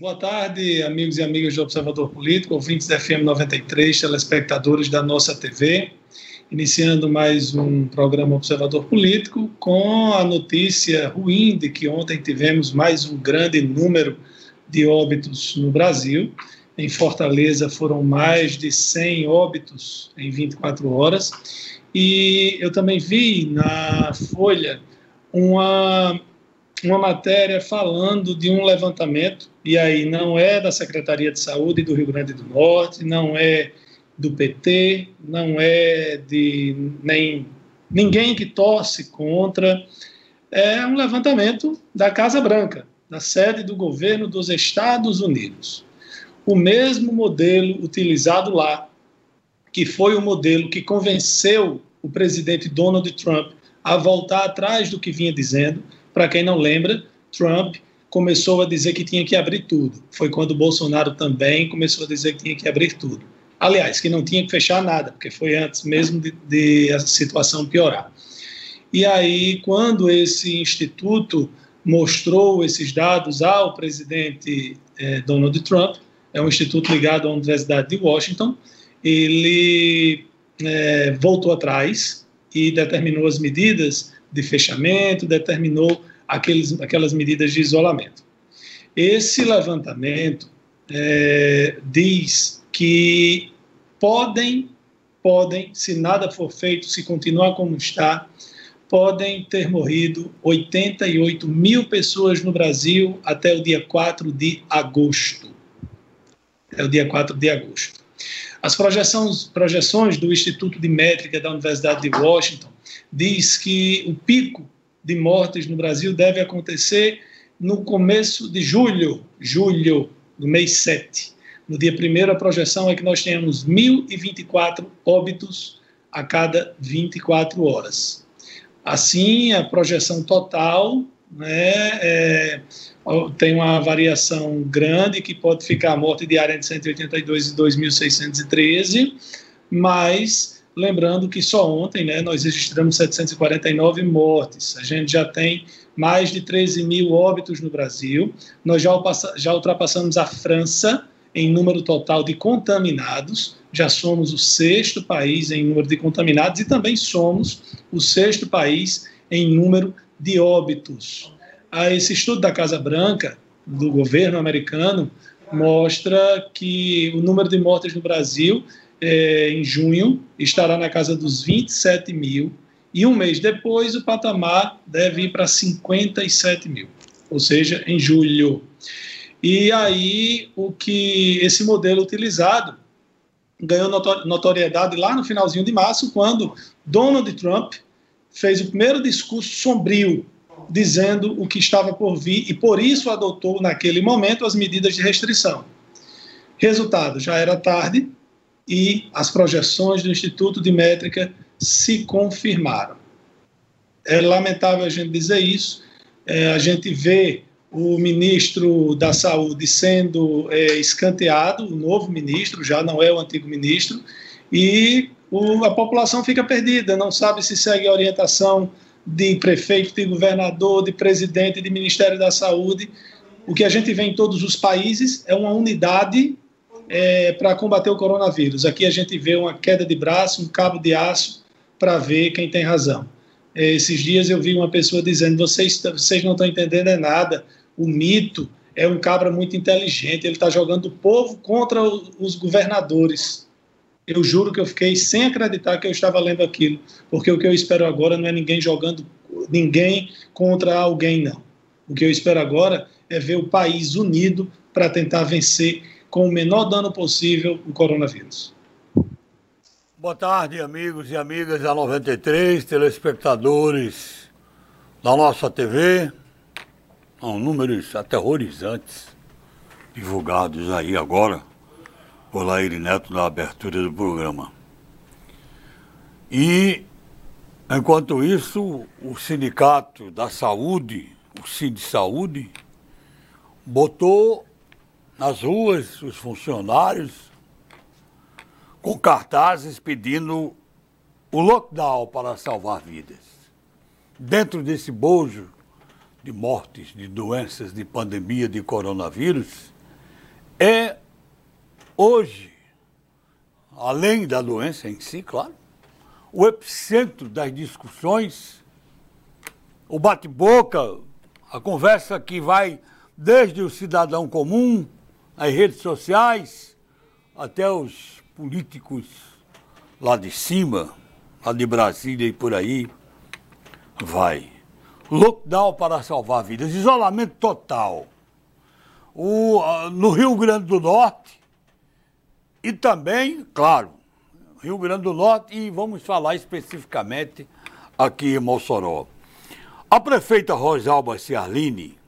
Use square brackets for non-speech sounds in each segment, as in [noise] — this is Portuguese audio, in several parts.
Boa tarde, amigos e amigas do Observador Político, ouvintes da FM 93, telespectadores da nossa TV. Iniciando mais um programa Observador Político com a notícia ruim de que ontem tivemos mais um grande número de óbitos no Brasil. Em Fortaleza foram mais de 100 óbitos em 24 horas. E eu também vi na Folha uma, uma matéria falando de um levantamento, e aí não é da Secretaria de Saúde do Rio Grande do Norte, não é do PT, não é de nem ninguém que torce contra. É um levantamento da Casa Branca, da sede do governo dos Estados Unidos. O mesmo modelo utilizado lá, que foi o modelo que convenceu o presidente Donald Trump a voltar atrás do que vinha dizendo. Para quem não lembra, Trump começou a dizer que tinha que abrir tudo. Foi quando Bolsonaro também começou a dizer que tinha que abrir tudo. Aliás, que não tinha que fechar nada, porque foi antes mesmo de, de a situação piorar. E aí, quando esse instituto mostrou esses dados ao presidente eh, Donald Trump, é um instituto ligado à Universidade de Washington, ele eh, voltou atrás e determinou as medidas de fechamento, determinou aqueles, aquelas medidas de isolamento. Esse levantamento é, diz que podem, podem, se nada for feito, se continuar como está, podem ter morrido 88 mil pessoas no Brasil até o dia 4 de agosto. É o dia 4 de agosto. As projeções, projeções do Instituto de Métrica da Universidade de Washington diz que o pico de mortes no Brasil deve acontecer no começo de julho, julho, do mês 7. No dia 1 a projeção é que nós tenhamos 1.024 óbitos a cada 24 horas. Assim, a projeção total né, é, tem uma variação grande que pode ficar a morte diária entre 182 e 2.613, mas lembrando que só ontem né, nós registramos 749 mortes, a gente já tem mais de 13 mil óbitos no Brasil, nós já, já ultrapassamos a França em número total de contaminados, já somos o sexto país em número de contaminados e também somos o sexto país em número de óbitos a esse estudo da Casa Branca, do governo americano, mostra que o número de mortes no Brasil, é, em junho, estará na casa dos 27 mil, e um mês depois o patamar deve ir para 57 mil, ou seja, em julho. E aí, o que esse modelo utilizado ganhou notoriedade lá no finalzinho de março, quando Donald Trump fez o primeiro discurso sombrio dizendo o que estava por vir e por isso adotou naquele momento as medidas de restrição. Resultado, já era tarde e as projeções do Instituto de Métrica se confirmaram. É lamentável a gente dizer isso, é, a gente vê o ministro da Saúde sendo é, escanteado, o novo ministro, já não é o antigo ministro, e o, a população fica perdida, não sabe se segue a orientação de prefeito, de governador, de presidente, de Ministério da Saúde. O que a gente vê em todos os países é uma unidade é, para combater o coronavírus. Aqui a gente vê uma queda de braço, um cabo de aço para ver quem tem razão. É, esses dias eu vi uma pessoa dizendo: vocês, vocês não estão entendendo é nada. O mito é um cabra muito inteligente, ele está jogando o povo contra os governadores eu juro que eu fiquei sem acreditar que eu estava lendo aquilo, porque o que eu espero agora não é ninguém jogando ninguém contra alguém, não. O que eu espero agora é ver o país unido para tentar vencer com o menor dano possível o coronavírus. Boa tarde, amigos e amigas da 93, telespectadores da nossa TV. São números aterrorizantes divulgados aí agora por Laíri Neto na abertura do programa. E, enquanto isso, o Sindicato da Saúde, o Cid Saúde, botou nas ruas os funcionários com cartazes pedindo o lockdown para salvar vidas. Dentro desse bojo de mortes, de doenças, de pandemia de coronavírus, é hoje, além da doença em si, claro, o epicentro das discussões, o bate-boca, a conversa que vai desde o cidadão comum, as redes sociais, até os políticos lá de cima, lá de Brasília e por aí, vai. Lockdown para salvar vidas, isolamento total. O, no Rio Grande do Norte e também, claro, Rio Grande do Norte e vamos falar especificamente aqui em Mossoró. A prefeita Rosalba Ciarline,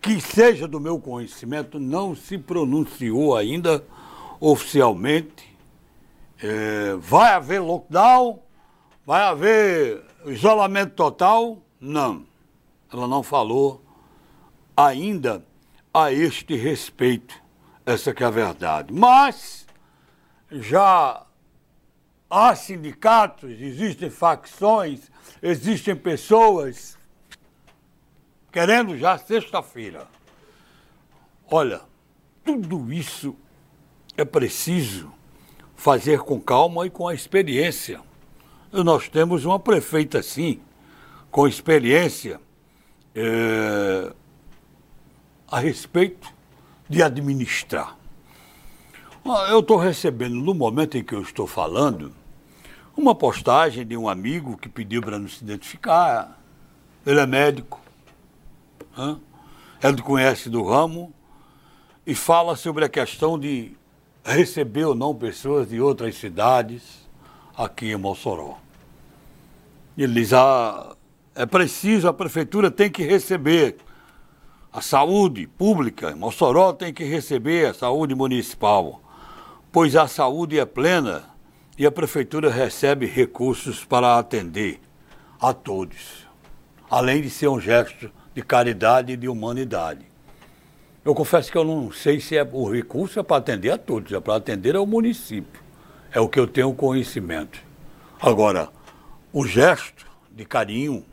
que seja do meu conhecimento, não se pronunciou ainda oficialmente. É, vai haver lockdown? Vai haver isolamento total? Não. Ela não falou ainda a este respeito. Essa que é a verdade. Mas já há sindicatos, existem facções, existem pessoas querendo já sexta-feira. Olha, tudo isso é preciso fazer com calma e com a experiência. Nós temos uma prefeita, sim, com experiência é, a respeito de administrar. Eu estou recebendo, no momento em que eu estou falando, uma postagem de um amigo que pediu para não se identificar. Ele é médico, ele conhece do ramo e fala sobre a questão de receber ou não pessoas de outras cidades aqui em Mossoró. Ele diz: ah, é preciso, a prefeitura tem que receber a saúde pública, Mossoró tem que receber a saúde municipal pois a saúde é plena e a prefeitura recebe recursos para atender a todos, além de ser um gesto de caridade e de humanidade. Eu confesso que eu não sei se é, o recurso é para atender a todos, é para atender ao município. É o que eu tenho conhecimento. Agora, o gesto de carinho,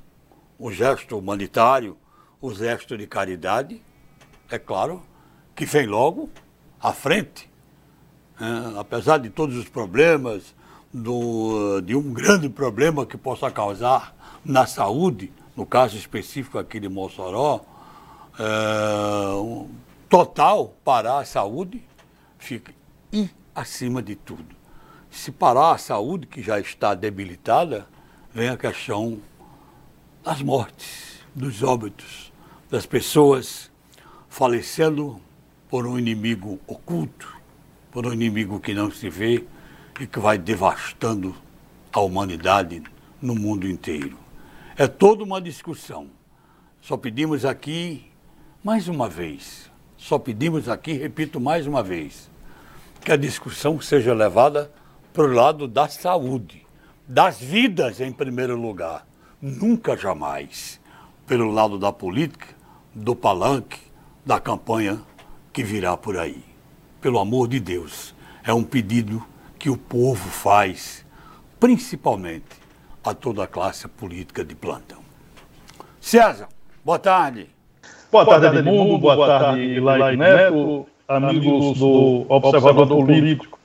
o gesto humanitário, o gesto de caridade, é claro que vem logo à frente é, apesar de todos os problemas, do, de um grande problema que possa causar na saúde, no caso específico aqui de Mossoró, é, um, total parar a saúde fica e acima de tudo. Se parar a saúde, que já está debilitada, vem a questão das mortes, dos óbitos, das pessoas falecendo por um inimigo oculto, por um inimigo que não se vê e que vai devastando a humanidade no mundo inteiro. É toda uma discussão. Só pedimos aqui, mais uma vez, só pedimos aqui, repito mais uma vez, que a discussão seja levada para o lado da saúde, das vidas em primeiro lugar, nunca jamais pelo lado da política, do palanque, da campanha que virá por aí pelo amor de Deus, é um pedido que o povo faz, principalmente a toda a classe política de plantão. César, boa tarde. Boa tarde, Edmundo. Boa tarde, Laide Neto, amigos do Observador Político.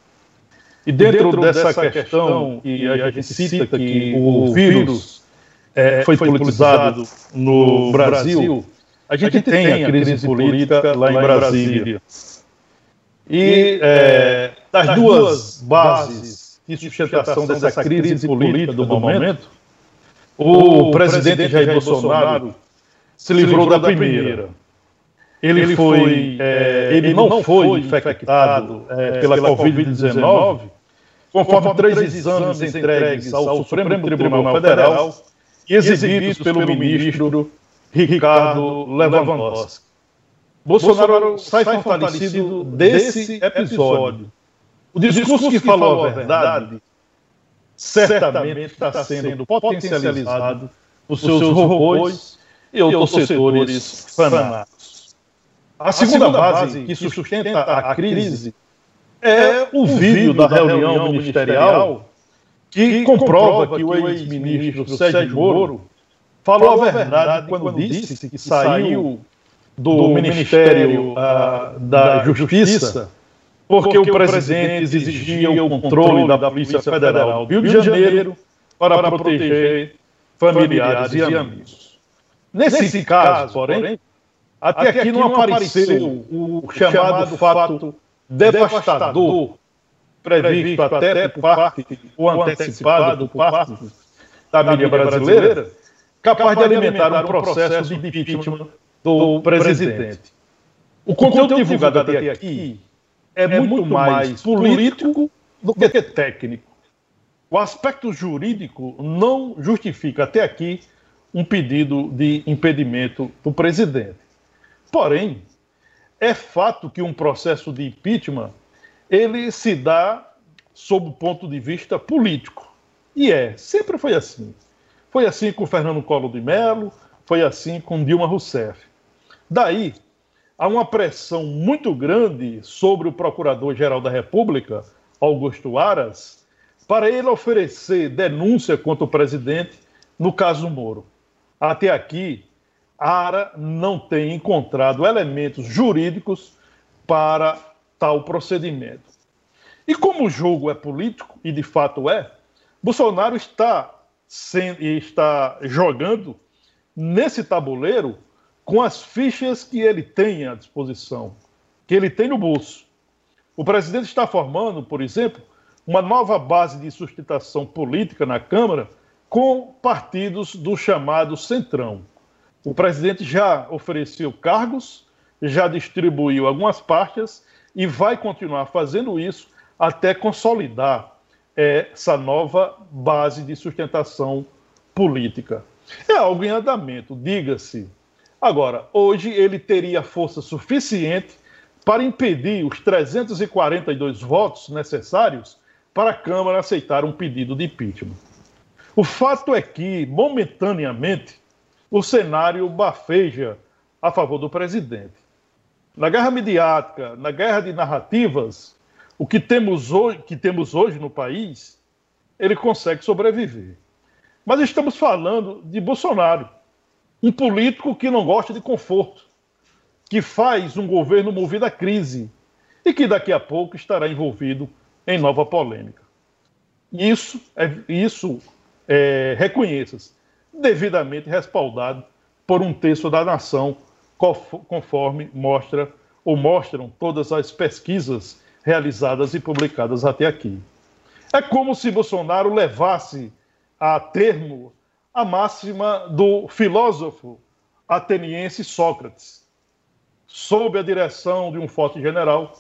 E dentro dessa questão, e a gente cita que o vírus é, foi politizado no Brasil, a gente tem a crise política lá em Brasília. E é, das duas bases de sustentação dessa crise política do momento, o presidente Jair Bolsonaro se livrou da primeira. Ele foi, é, ele não foi infectado é, pela Covid-19, conforme três exames entregues ao Supremo Tribunal Federal e exibidos pelo ministro Ricardo Lewandowski. Bolsonaro sai fortalecido desse episódio. O discurso que falou a verdade certamente está sendo potencializado por seus robôs e outros setores fanáticos. A segunda base que sustenta a crise é o vídeo da reunião ministerial que comprova que o ex-ministro Sérgio Moro falou a verdade quando disse que saiu do Ministério uh, da Justiça, porque o presidente exigia o controle da Polícia Federal do Rio de Janeiro para proteger familiares e amigos. Nesse caso, porém, até aqui não apareceu o chamado fato devastador previsto até por parte, ou antecipado por parte da mídia brasileira, capaz de alimentar um processo de impeachment do presidente. O conteúdo divulgado até aqui é muito mais político do que técnico. O aspecto jurídico não justifica até aqui um pedido de impedimento do presidente. Porém, é fato que um processo de impeachment ele se dá sob o ponto de vista político. E é, sempre foi assim. Foi assim com Fernando Collor de Mello, foi assim com Dilma Rousseff. Daí, há uma pressão muito grande sobre o Procurador-Geral da República, Augusto Aras, para ele oferecer denúncia contra o presidente no caso Moro. Até aqui, Ara não tem encontrado elementos jurídicos para tal procedimento. E como o jogo é político, e de fato é, Bolsonaro está, está jogando nesse tabuleiro com as fichas que ele tem à disposição, que ele tem no bolso. O presidente está formando, por exemplo, uma nova base de sustentação política na Câmara com partidos do chamado Centrão. O presidente já ofereceu cargos, já distribuiu algumas pastas e vai continuar fazendo isso até consolidar é, essa nova base de sustentação política. É algo em andamento, diga-se. Agora, hoje ele teria força suficiente para impedir os 342 votos necessários para a Câmara aceitar um pedido de impeachment. O fato é que, momentaneamente, o cenário bafeja a favor do presidente. Na guerra midiática, na guerra de narrativas, o que temos hoje, que temos hoje no país, ele consegue sobreviver. Mas estamos falando de Bolsonaro, um político que não gosta de conforto, que faz um governo movido à crise e que daqui a pouco estará envolvido em nova polêmica. Isso, é, isso é, reconheça-se, devidamente respaldado por um terço da nação, conforme mostra ou mostram todas as pesquisas realizadas e publicadas até aqui. É como se Bolsonaro levasse a termo a máxima do filósofo ateniense Sócrates. Sob a direção de um forte general,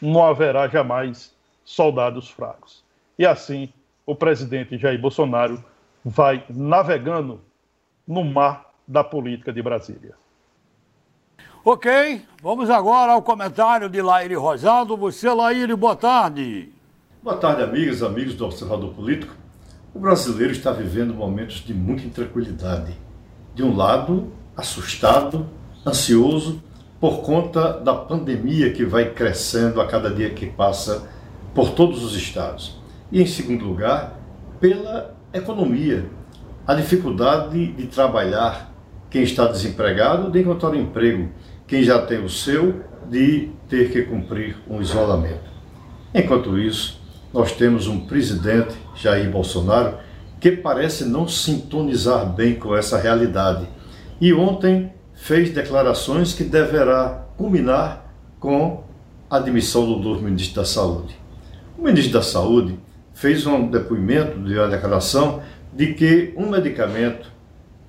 não haverá jamais soldados fracos. E assim, o presidente Jair Bolsonaro vai navegando no mar da política de Brasília. Ok, vamos agora ao comentário de Laíre Rosado. Você, Laíre, boa tarde. Boa tarde, amigas, amigos do Observador Político. O brasileiro está vivendo momentos de muita intranquilidade. De um lado, assustado, ansioso por conta da pandemia que vai crescendo a cada dia que passa por todos os estados. E, em segundo lugar, pela economia, a dificuldade de trabalhar, quem está desempregado, de encontrar um emprego, quem já tem o seu, de ter que cumprir um isolamento. Enquanto isso, nós temos um presidente, Jair Bolsonaro, que parece não sintonizar bem com essa realidade. E ontem fez declarações que deverá culminar com a admissão do novo ministro da Saúde. O ministro da Saúde fez um depoimento de uma declaração de que um medicamento,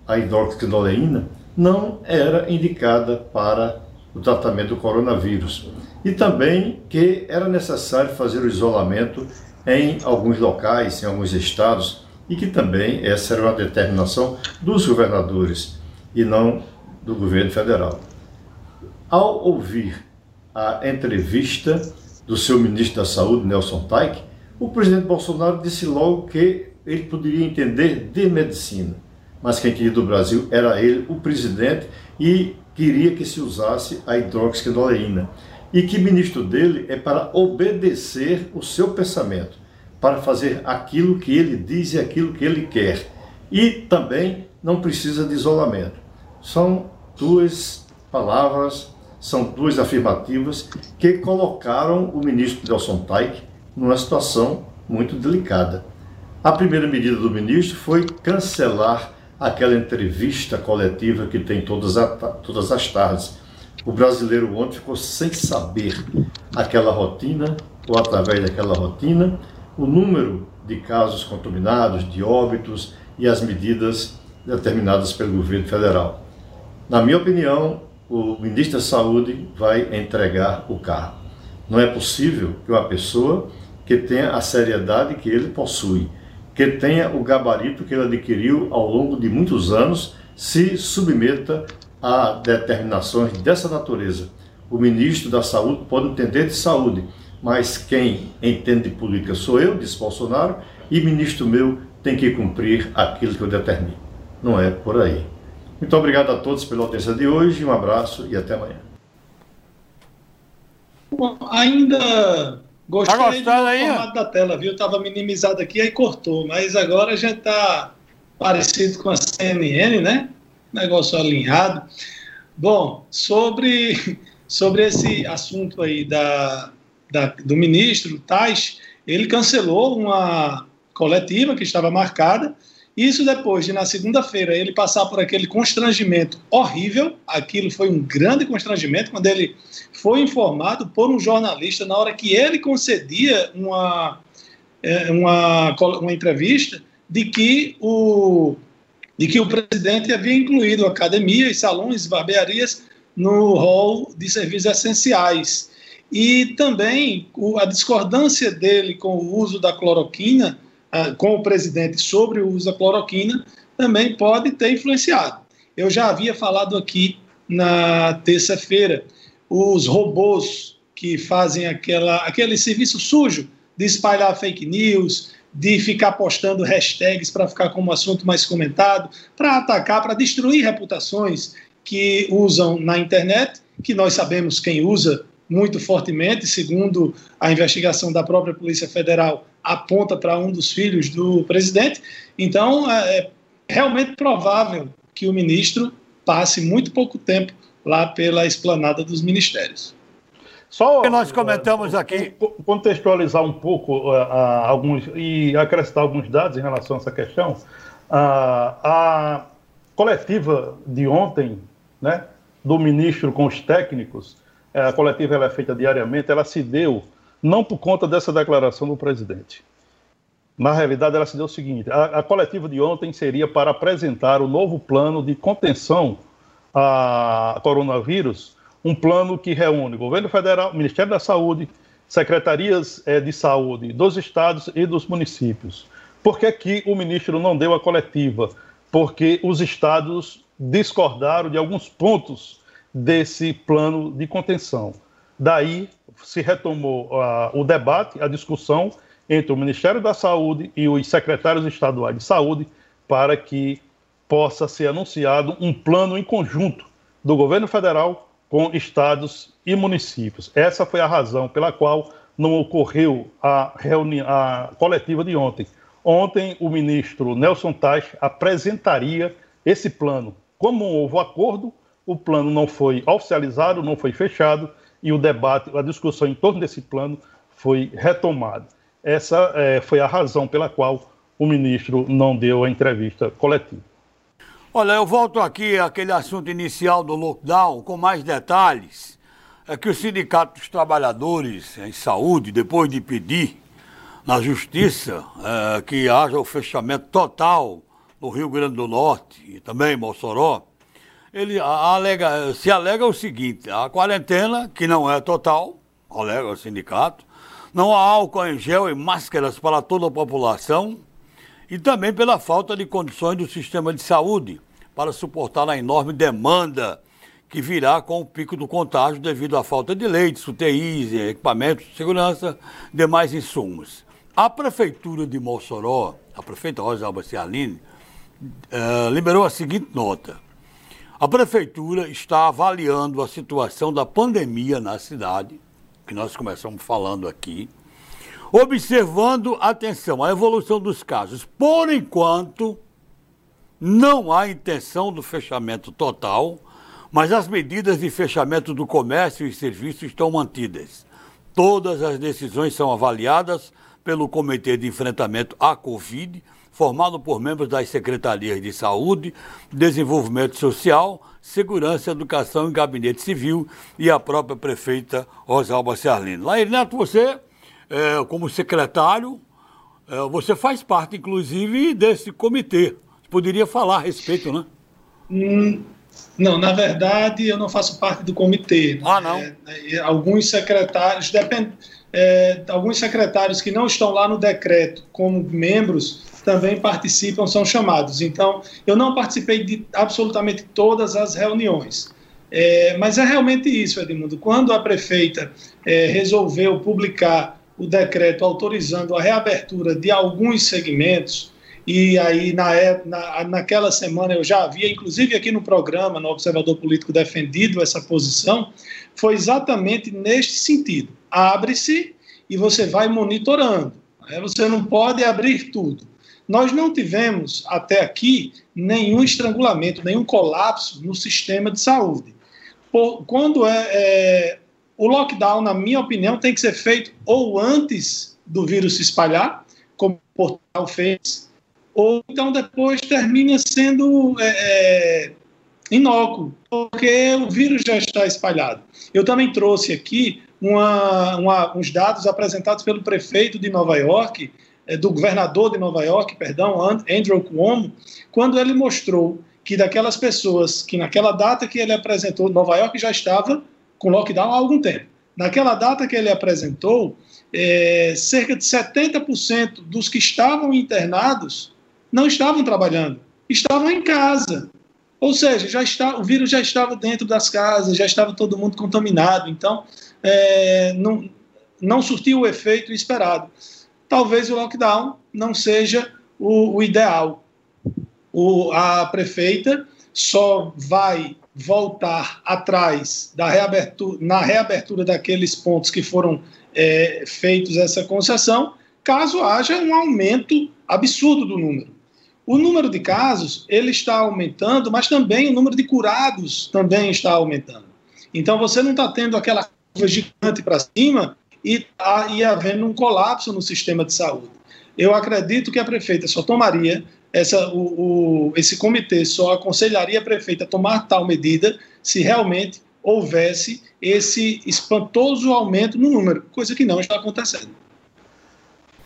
a hidroxidoleína, não era indicada para o tratamento do coronavírus. E também que era necessário fazer o isolamento em alguns locais, em alguns estados, e que também essa era uma determinação dos governadores e não do governo federal. Ao ouvir a entrevista do seu ministro da Saúde, Nelson Taik, o presidente Bolsonaro disse logo que ele poderia entender de medicina, mas quem queria do Brasil era ele, o presidente, e queria que se usasse a hidroxidoleína. E que ministro dele é para obedecer o seu pensamento, para fazer aquilo que ele diz e aquilo que ele quer. E também não precisa de isolamento. São duas palavras, são duas afirmativas que colocaram o ministro Nelson Taik numa situação muito delicada. A primeira medida do ministro foi cancelar aquela entrevista coletiva que tem todas, a, todas as tardes. O brasileiro ontem ficou sem saber aquela rotina, ou através daquela rotina, o número de casos contaminados, de óbitos e as medidas determinadas pelo governo federal. Na minha opinião, o ministro da Saúde vai entregar o carro. Não é possível que uma pessoa que tenha a seriedade que ele possui, que tenha o gabarito que ele adquiriu ao longo de muitos anos, se submeta a determinações dessa natureza. O ministro da Saúde pode entender de saúde, mas quem entende de política sou eu, disse Bolsonaro, e ministro meu tem que cumprir aquilo que eu determino. Não é por aí. Muito obrigado a todos pela audiência de hoje, um abraço e até amanhã. Bom, ainda gostei tá do formato da tela, viu? Estava minimizado aqui, aí cortou, mas agora já está parecido com a CNN, né? Negócio alinhado. Bom, sobre, [laughs] sobre esse assunto aí da, da, do ministro Tais, ele cancelou uma coletiva que estava marcada isso depois de, na segunda-feira, ele passar por aquele constrangimento horrível. Aquilo foi um grande constrangimento quando ele foi informado por um jornalista na hora que ele concedia uma, é, uma, uma entrevista de que o de que o presidente havia incluído academias, salões, barbearias no rol de serviços essenciais. E também a discordância dele com o uso da cloroquina com o presidente sobre o uso da cloroquina também pode ter influenciado. Eu já havia falado aqui na terça-feira, os robôs que fazem aquela, aquele serviço sujo de espalhar fake news, de ficar postando hashtags para ficar como assunto mais comentado, para atacar, para destruir reputações que usam na internet, que nós sabemos quem usa muito fortemente, segundo a investigação da própria Polícia Federal, aponta para um dos filhos do presidente. Então, é, é realmente provável que o ministro passe muito pouco tempo lá pela esplanada dos ministérios. Só que nós comentamos aqui. Contextualizar um pouco uh, uh, alguns e acrescentar alguns dados em relação a essa questão. Uh, a coletiva de ontem, né, do ministro com os técnicos, é, a coletiva ela é feita diariamente, ela se deu não por conta dessa declaração do presidente. Na realidade, ela se deu o seguinte: a, a coletiva de ontem seria para apresentar o novo plano de contenção a coronavírus, um plano que reúne governo federal, Ministério da Saúde, secretarias é, de saúde dos estados e dos municípios. Por que, que o ministro não deu a coletiva? Porque os estados discordaram de alguns pontos desse plano de contenção. Daí se retomou uh, o debate, a discussão entre o Ministério da Saúde e os secretários estaduais de saúde para que possa ser anunciado um plano em conjunto do governo federal com estados e municípios. Essa foi a razão pela qual não ocorreu a reunião a coletiva de ontem. Ontem o ministro Nelson Tais apresentaria esse plano. Como houve acordo, o plano não foi oficializado, não foi fechado e o debate, a discussão em torno desse plano foi retomada. Essa é, foi a razão pela qual o ministro não deu a entrevista coletiva. Olha, eu volto aqui àquele assunto inicial do lockdown com mais detalhes. É que o Sindicato dos Trabalhadores em Saúde, depois de pedir na Justiça é, que haja o fechamento total no Rio Grande do Norte e também em Mossoró, ele alega, se alega o seguinte: a quarentena, que não é total, alega o sindicato, não há álcool em gel e máscaras para toda a população e também pela falta de condições do sistema de saúde para suportar a enorme demanda que virá com o pico do contágio devido à falta de leitos, UTIs, equipamentos de segurança, demais insumos. A Prefeitura de Mossoró, a prefeita Rosa Alba Cialine, uh, liberou a seguinte nota. A prefeitura está avaliando a situação da pandemia na cidade, que nós começamos falando aqui, observando, atenção, a evolução dos casos. Por enquanto, não há intenção do fechamento total, Mas as medidas de fechamento do comércio e serviços estão mantidas. Todas as decisões são avaliadas pelo Comitê de Enfrentamento à Covid, formado por membros das secretarias de Saúde, Desenvolvimento Social, Segurança, Educação e Gabinete Civil e a própria prefeita Rosalba Ciarlino. Lair Neto, você, é, como secretário, é, você faz parte, inclusive, desse comitê. Você poderia falar a respeito, né? Hum, não, na verdade, eu não faço parte do comitê. Ah, não? É, alguns secretários, depende, é, alguns secretários que não estão lá no decreto como membros também participam, são chamados. Então, eu não participei de absolutamente todas as reuniões. É, mas é realmente isso, Edmundo. Quando a prefeita é, resolveu publicar o decreto autorizando a reabertura de alguns segmentos, e aí na, na, naquela semana eu já havia, inclusive aqui no programa, no Observador Político, defendido essa posição, foi exatamente neste sentido. Abre-se e você vai monitorando. Né? Você não pode abrir tudo. Nós não tivemos até aqui nenhum estrangulamento, nenhum colapso no sistema de saúde. Por, quando é, é, o lockdown, na minha opinião, tem que ser feito ou antes do vírus se espalhar, como o portal fez, ou então depois termina sendo é, é, inócuo, porque o vírus já está espalhado. Eu também trouxe aqui uma, uma, uns dados apresentados pelo prefeito de Nova York, é, do governador de Nova York, perdão, Andrew Cuomo, quando ele mostrou que daquelas pessoas que naquela data que ele apresentou, Nova York já estava com lockdown há algum tempo. Naquela data que ele apresentou, é, cerca de 70% dos que estavam internados não estavam trabalhando, estavam em casa. Ou seja, já está, o vírus já estava dentro das casas, já estava todo mundo contaminado. Então, é, não, não surtiu o efeito esperado. Talvez o lockdown não seja o, o ideal. O, a prefeita só vai voltar atrás da reabertura, na reabertura daqueles pontos que foram é, feitos essa concessão, caso haja um aumento absurdo do número. O número de casos ele está aumentando, mas também o número de curados também está aumentando. Então você não está tendo aquela curva gigante para cima e, tá, e havendo um colapso no sistema de saúde. Eu acredito que a prefeita só tomaria essa, o, o, esse comitê só aconselharia a prefeita a tomar tal medida se realmente houvesse esse espantoso aumento no número, coisa que não está acontecendo.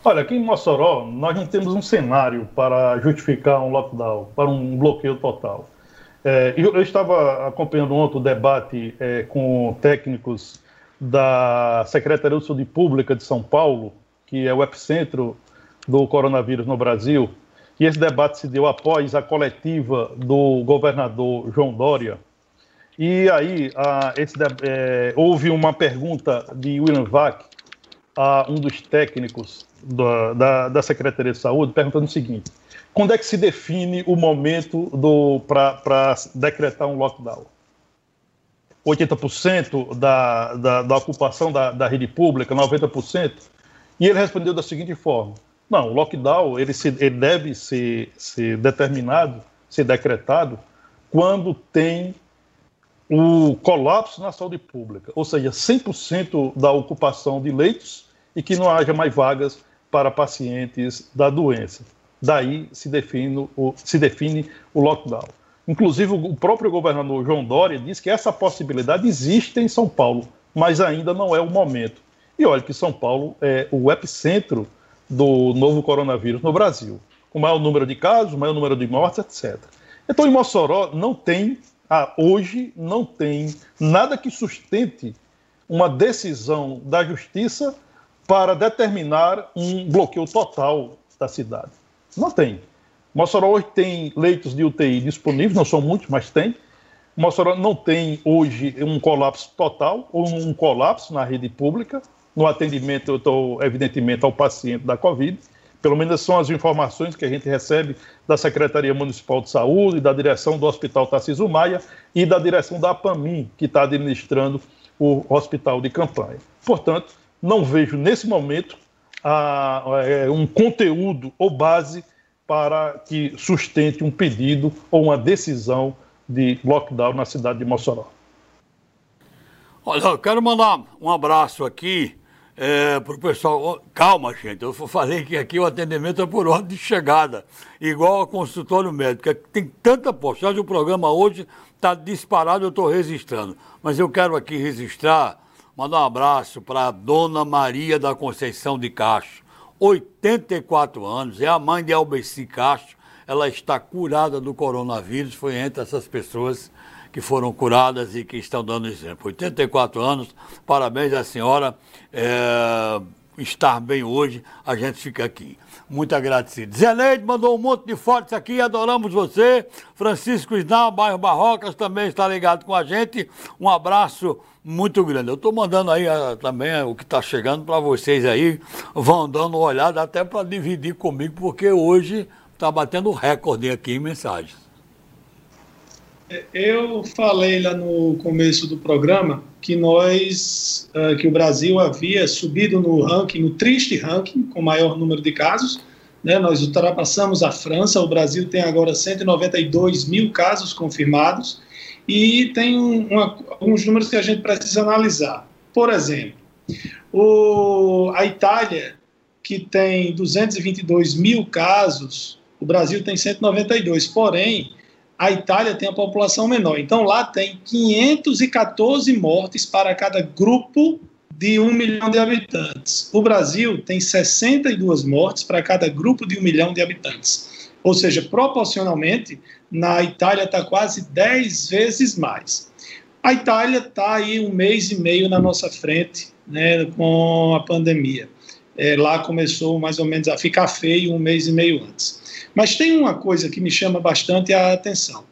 Olha, aqui em Mossoró, nós não temos um cenário para justificar um lockdown, para um bloqueio total. É, eu, eu, estava acompanhando ontem o debate é, com técnicos da Secretaria de Saúde Pública de São Paulo, que é o epicentro do coronavírus no Brasil, e esse debate se deu após a coletiva do governador João Dória. E aí, a, esse, é, houve uma pergunta de William Vac a um dos técnicos da, da, da, Secretaria de Saúde perguntando o seguinte: quando é que se define o momento para decretar um lockdown? 80% da, da, da ocupação da, da rede pública, 90%? E ele respondeu da seguinte forma: não, o lockdown ele, se, ele deve ser, ser determinado, ser decretado, quando tem o colapso na saúde pública, ou seja, 100% da ocupação de leitos e que não haja mais vagas para pacientes da doença. Daí se define o, se define o lockdown. Inclusive, o próprio governador João Dória disse que essa possibilidade existe em São Paulo, mas ainda não é o momento. E olha que São Paulo é o epicentro do novo coronavírus no Brasil, com maior número de casos, maior número de mortes, etc. Então, em Mossoró, não tem, ah, hoje, não tem nada que sustente uma decisão da justiça para determinar um bloqueio total da cidade. Não tem. Mossoró hoje tem leitos de UTI disponíveis, não são muitos, mas tem. Mossoró não tem hoje um colapso total ou um colapso na rede pública, no atendimento, estou, evidentemente, ao paciente da Covid. Pelo menos são as informações que a gente recebe da Secretaria Municipal de Saúde, da direção do Hospital Tarcísio Maia e da direção da APAMIM, que está administrando o hospital de campanha. Portanto, não vejo nesse momento a, a, um conteúdo ou base para que sustente um pedido ou uma decisão de lockdown na cidade de Mossoró. Olha, eu quero mandar um abraço aqui é, para o pessoal. Calma, gente, eu falei que aqui o atendimento é por ordem de chegada, igual ao consultório médico. É tem tanta postagem, o programa hoje está disparado, eu estou registrando. Mas eu quero aqui registrar, mandar um abraço para a dona Maria da Conceição de Castro, 84 anos, é a mãe de Albeci Castro. Ela está curada do coronavírus, foi entre essas pessoas que foram curadas e que estão dando exemplo. 84 anos, parabéns à senhora. É, estar bem hoje, a gente fica aqui. Muito agradecido. Zeneide mandou um monte de fotos aqui, adoramos você. Francisco Isnal, bairro Barrocas, também está ligado com a gente. Um abraço muito grande. Eu estou mandando aí uh, também uh, o que está chegando para vocês aí. Vão dando uma olhada até para dividir comigo, porque hoje está batendo recorde aqui em mensagens. Eu falei lá no começo do programa que nós, uh, que o Brasil havia subido no ranking, no triste ranking, com maior número de casos. Né? Nós ultrapassamos a França, o Brasil tem agora 192 mil casos confirmados e tem uma, alguns números que a gente precisa analisar. Por exemplo, o, a Itália, que tem 222 mil casos, o Brasil tem 192, porém a Itália tem a população menor. Então lá tem 514 mortes para cada grupo de um milhão de habitantes. O Brasil tem 62 mortes para cada grupo de um milhão de habitantes. Ou seja, proporcionalmente, na Itália está quase 10 vezes mais. A Itália está aí um mês e meio na nossa frente né, com a pandemia. É, lá começou mais ou menos a ficar feio um mês e meio antes. Mas tem uma coisa que me chama bastante a atenção.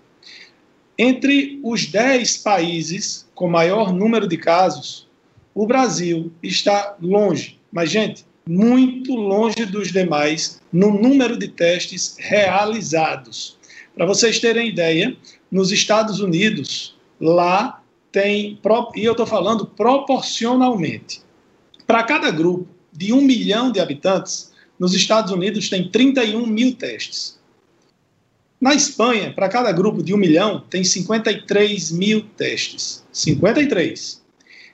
Entre os 10 países com maior número de casos, o Brasil está longe, mas, gente, muito longe dos demais no número de testes realizados. Para vocês terem ideia, nos Estados Unidos, lá tem, e eu estou falando proporcionalmente, para cada grupo de um milhão de habitantes, nos Estados Unidos tem 31 mil testes. Na Espanha, para cada grupo de um milhão, tem 53 mil testes. 53.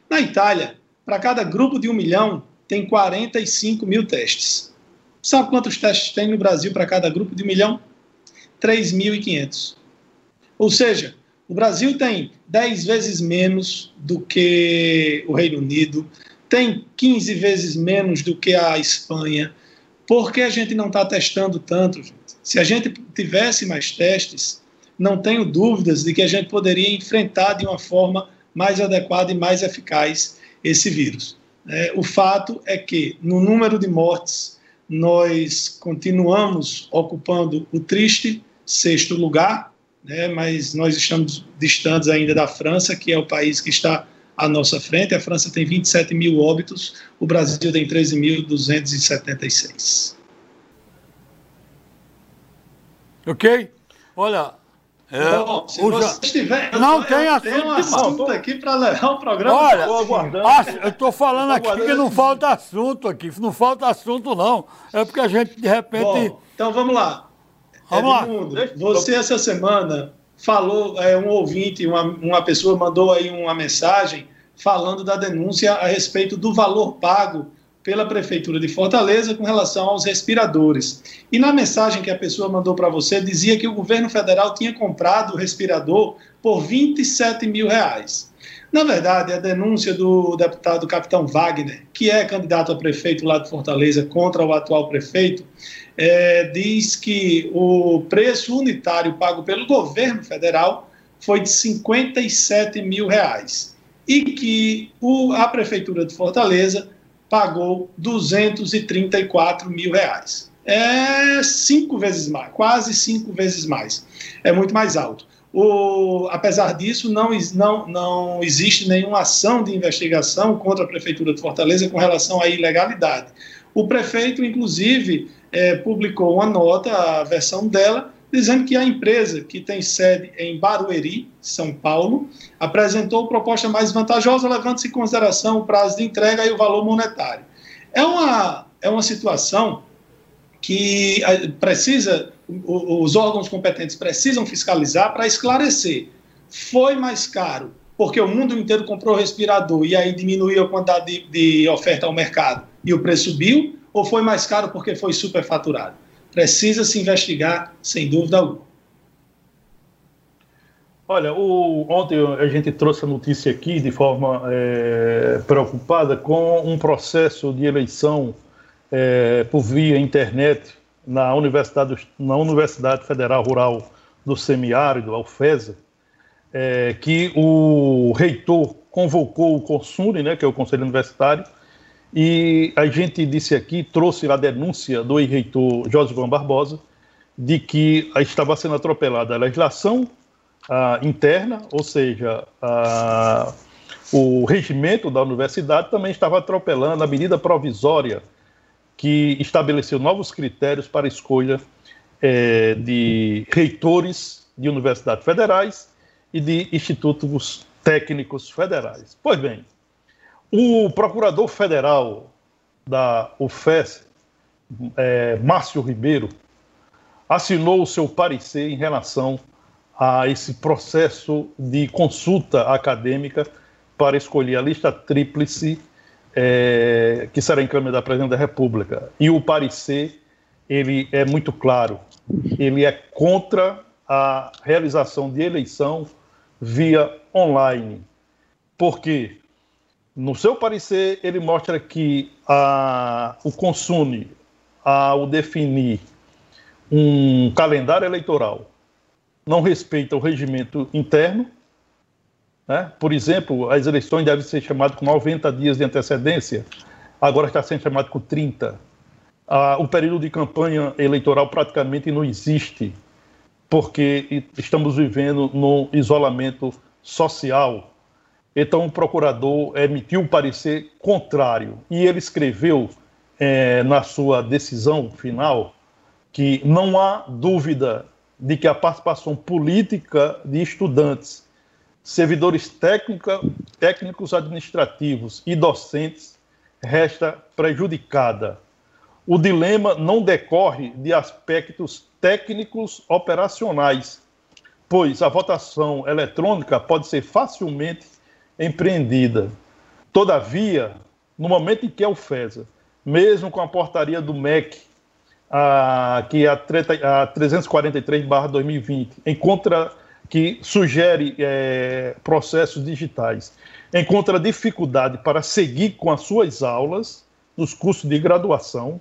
Na Itália, para cada grupo de um milhão, tem 45 mil testes. Sabe quantos testes tem no Brasil para cada grupo de um milhão? 3.500. Ou seja, o Brasil tem 10 vezes menos do que o Reino Unido, tem 15 vezes menos do que a Espanha, por que a gente não está testando tanto, gente? Se a gente tivesse mais testes, não tenho dúvidas de que a gente poderia enfrentar de uma forma mais adequada e mais eficaz esse vírus. É, o fato é que, no número de mortes, nós continuamos ocupando o triste sexto lugar, né, mas nós estamos distantes ainda da França, que é o país que está à nossa frente. A França tem 27 mil óbitos, o Brasil tem 13.276. Ok? Olha. É, Bom, se você estiver. Não tem assunto. Tem um assunto aqui para levar o programa. Olha, eu estou falando aqui que não falta assunto aqui. Não falta assunto, não. É porque a gente, de repente. Bom, então vamos lá. Vamos Edmundo, lá. Você, essa semana, falou, é, um ouvinte, uma, uma pessoa mandou aí uma mensagem falando da denúncia a respeito do valor pago pela Prefeitura de Fortaleza com relação aos respiradores. E na mensagem que a pessoa mandou para você, dizia que o governo federal tinha comprado o respirador por 27 mil reais. Na verdade, a denúncia do deputado Capitão Wagner, que é candidato a prefeito lá de Fortaleza contra o atual prefeito, é, diz que o preço unitário pago pelo governo federal foi de 57 mil reais e que o, a prefeitura de Fortaleza pagou 234 mil reais. É cinco vezes mais, quase cinco vezes mais. É muito mais alto. O, apesar disso, não, não, não existe nenhuma ação de investigação contra a Prefeitura de Fortaleza com relação à ilegalidade. O prefeito, inclusive, é, publicou uma nota, a versão dela, dizendo que a empresa, que tem sede em Barueri, São Paulo, apresentou proposta mais vantajosa, levando-se em consideração o prazo de entrega e o valor monetário. É uma, é uma situação que precisa, os órgãos competentes precisam fiscalizar para esclarecer. Foi mais caro porque o mundo inteiro comprou respirador e aí diminuiu a quantidade de, de oferta ao mercado e o preço subiu, ou foi mais caro porque foi superfaturado? Precisa se investigar, sem dúvida alguma. Olha, o, ontem a gente trouxe a notícia aqui de forma é, preocupada com um processo de eleição é, por via internet na Universidade, na Universidade Federal Rural do Semiárido, a é, que o reitor convocou o CONSUNE, né, que é o Conselho Universitário, e a gente disse aqui, trouxe a denúncia do reitor Jorge João Barbosa, de que estava sendo atropelada a legislação interna, ou seja, o regimento da universidade também estava atropelando a medida provisória que estabeleceu novos critérios para a escolha é, de reitores de universidades federais e de institutos técnicos federais. Pois bem, o procurador federal da UFES, é, Márcio Ribeiro, assinou o seu parecer em relação a esse processo de consulta acadêmica para escolher a lista tríplice é, que será encaminhada à presidente da República. E o parecer ele é muito claro. Ele é contra a realização de eleição via online. Porque, no seu parecer, ele mostra que a, o Consune, ao definir um calendário eleitoral, não respeita o regimento interno. Né? Por exemplo, as eleições devem ser chamadas com 90 dias de antecedência, agora está sendo chamado com 30. Ah, o período de campanha eleitoral praticamente não existe porque estamos vivendo no isolamento social. Então, o procurador emitiu um parecer contrário e ele escreveu é, na sua decisão final que não há dúvida de que a participação política de estudantes, servidores técnica, técnicos administrativos e docentes resta prejudicada. O dilema não decorre de aspectos técnicos operacionais, pois a votação eletrônica pode ser facilmente empreendida. Todavia, no momento em que a UFESA, mesmo com a portaria do MEC, a, que é a, a 343-2020, encontra que sugere é, processos digitais, encontra dificuldade para seguir com as suas aulas nos cursos de graduação,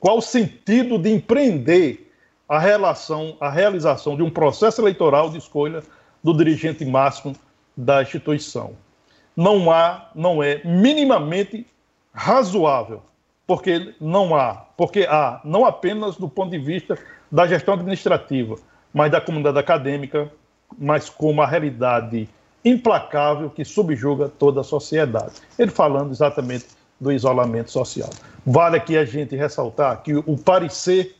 qual o sentido de empreender a relação, a realização de um processo eleitoral de escolha do dirigente máximo da instituição. Não há, não é minimamente razoável, porque não há, porque há, não apenas do ponto de vista da gestão administrativa, mas da comunidade acadêmica, mas como a realidade implacável que subjuga toda a sociedade. Ele falando exatamente do isolamento social. Vale aqui a gente ressaltar que o parecer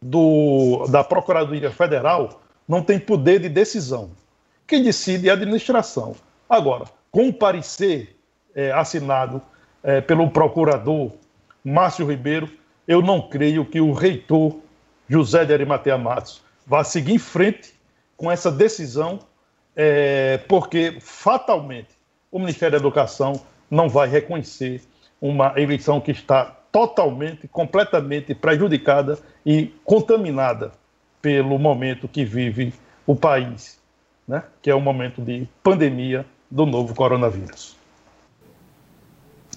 do, da Procuradoria Federal não tem poder de decisão. Quem decide é a administração. Agora, com parecer é, assinado é, pelo procurador Márcio Ribeiro, eu não creio que o reitor José de Arimatea Matos vá seguir em frente com essa decisão, é, porque fatalmente o Ministério da Educação não vai reconhecer uma eleição que está totalmente, completamente prejudicada e contaminada pelo momento que vive o país, né? que é o momento de pandemia do novo coronavírus.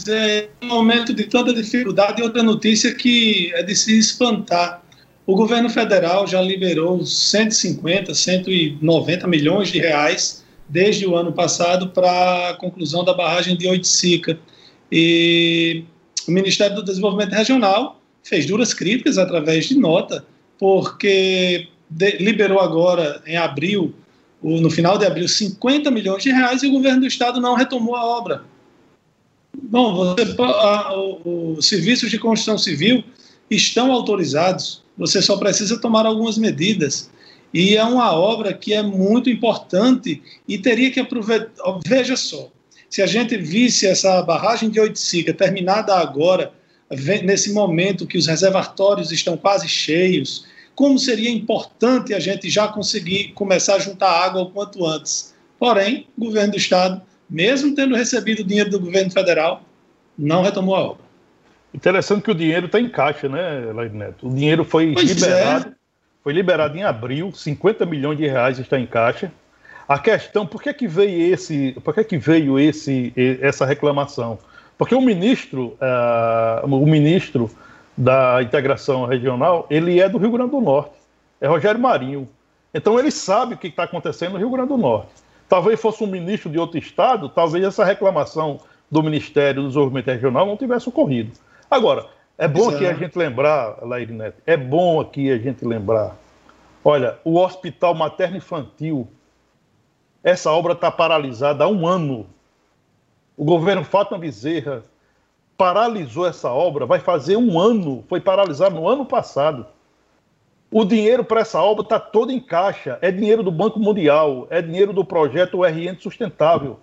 É um momento de tanta dificuldade e outra notícia que é de se espantar. O governo federal já liberou 150, 190 milhões de reais desde o ano passado para a conclusão da barragem de Oiticica. E o Ministério do Desenvolvimento Regional fez duras críticas através de nota, porque de, liberou agora, em abril, no final de abril, 50 milhões de reais e o governo do estado não retomou a obra. Bom, você, a, os serviços de construção civil estão autorizados, você só precisa tomar algumas medidas. E é uma obra que é muito importante e teria que aproveitar. Veja só, se a gente visse essa barragem de Oiticica terminada agora, nesse momento que os reservatórios estão quase cheios, como seria importante a gente já conseguir começar a juntar água o quanto antes. Porém, o governo do Estado, mesmo tendo recebido dinheiro do governo federal, não retomou a obra. Interessante que o dinheiro está em caixa, né, Lair Neto? O dinheiro foi pois liberado, é. foi liberado em abril, 50 milhões de reais está em caixa. A questão, por que, que veio esse, por que, que veio esse, essa reclamação? Porque o ministro, uh, o ministro da integração regional, ele é do Rio Grande do Norte, é Rogério Marinho. Então ele sabe o que está acontecendo no Rio Grande do Norte. Talvez fosse um ministro de outro estado, talvez essa reclamação do Ministério do Desenvolvimento Regional não tivesse ocorrido. Agora, é bom aqui a gente lembrar, Lair Neto, é bom aqui a gente lembrar. Olha, o Hospital Materno Infantil, essa obra está paralisada há um ano. O governo Fátima Bezerra paralisou essa obra, vai fazer um ano, foi paralisado no ano passado. O dinheiro para essa obra está todo em caixa, é dinheiro do Banco Mundial, é dinheiro do projeto RN Sustentável.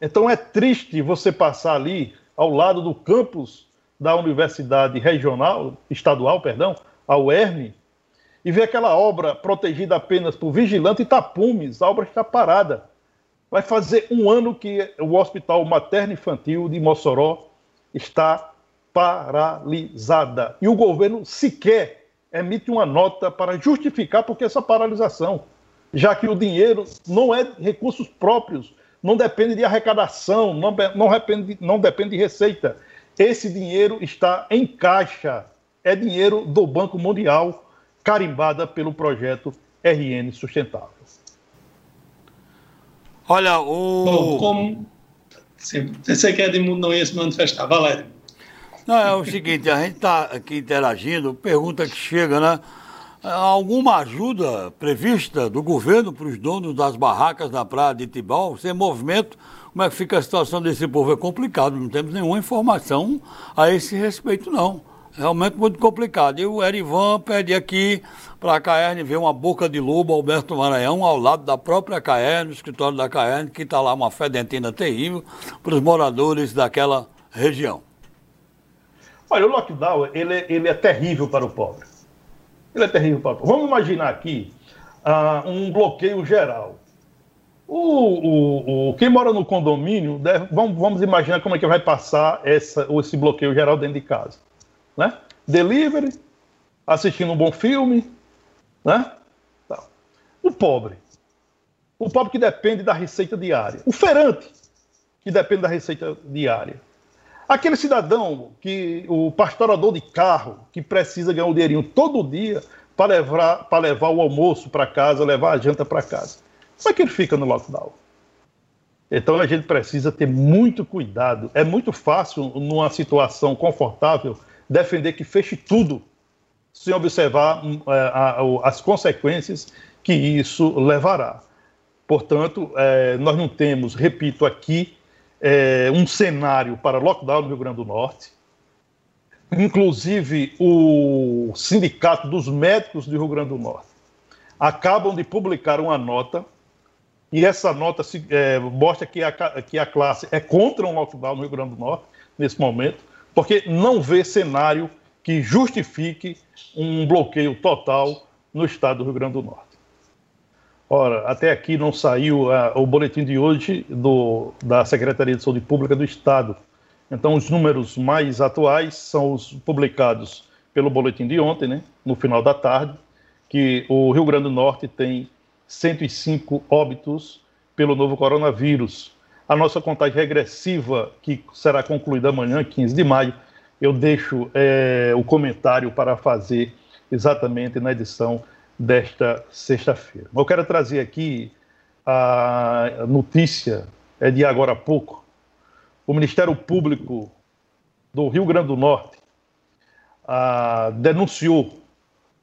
Então é triste você passar ali ao lado do campus da Universidade Regional, Estadual, perdão, a UERN, e ver aquela obra protegida apenas por vigilante e tapumes, a obra está parada. Vai fazer um ano que o Hospital Materno Infantil de Mossoró está paralisada. E o governo sequer emite uma nota para justificar porque essa paralisação, já que o dinheiro não é recursos próprios, não depende de arrecadação, não, não, depende, não depende de receita, esse dinheiro está em caixa. É dinheiro do Banco Mundial, carimbada pelo projeto RN Sustentável. Olha, o. Bom, como. Você quer de mundo não ia se manifestar, Valério? Não, é o seguinte, a gente está aqui interagindo, pergunta que chega, né? Alguma ajuda prevista do governo para os donos das barracas na praia de Tibau? Sem movimento, como é que fica a situação desse povo? É complicado, não temos nenhuma informação a esse respeito, não. Realmente muito complicado. E o Erivan pede aqui para a Caerne ver uma boca de lobo Alberto Maranhão ao lado da própria Caerne, escritório da Caerne, que está lá uma fedentina terrível para os moradores daquela região. Olha, o lockdown ele, ele é terrível para o pobre. Ele é terrível para o pobre. Vamos imaginar aqui uh, um bloqueio geral. O, o, o, quem mora no condomínio, deve, vamos, vamos imaginar como é que vai passar essa, esse bloqueio geral dentro de casa. Né? Delivery, assistindo um bom filme, né? O pobre. O pobre que depende da receita diária. O feirante, que depende da receita diária. Aquele cidadão que, o pastorador de carro, que precisa ganhar um dinheirinho todo dia para levar, para levar o almoço para casa, levar a janta para casa. Como é que ele fica no lockdown? Então a gente precisa ter muito cuidado. É muito fácil, numa situação confortável, defender que feche tudo, sem observar hum, é, as consequências que isso levará. Portanto, é, nós não temos, repito aqui, é, um cenário para lockdown no Rio Grande do Norte. Inclusive, o Sindicato dos Médicos do Rio Grande do Norte acabam de publicar uma nota e essa nota se, é, mostra que a, que a classe é contra um lockdown no Rio Grande do Norte, nesse momento, porque não vê cenário que justifique um bloqueio total no estado do Rio Grande do Norte. Ora, até aqui não saiu uh, o boletim de hoje do, da Secretaria de Saúde Pública do Estado. Então, os números mais atuais são os publicados pelo boletim de ontem, né, no final da tarde, que o Rio Grande do Norte tem 105 óbitos pelo novo coronavírus. A nossa contagem regressiva, que será concluída amanhã, 15 de maio, eu deixo é, o comentário para fazer exatamente na edição desta sexta-feira. Eu quero trazer aqui a notícia, é de agora há pouco. O Ministério Público do Rio Grande do Norte a, denunciou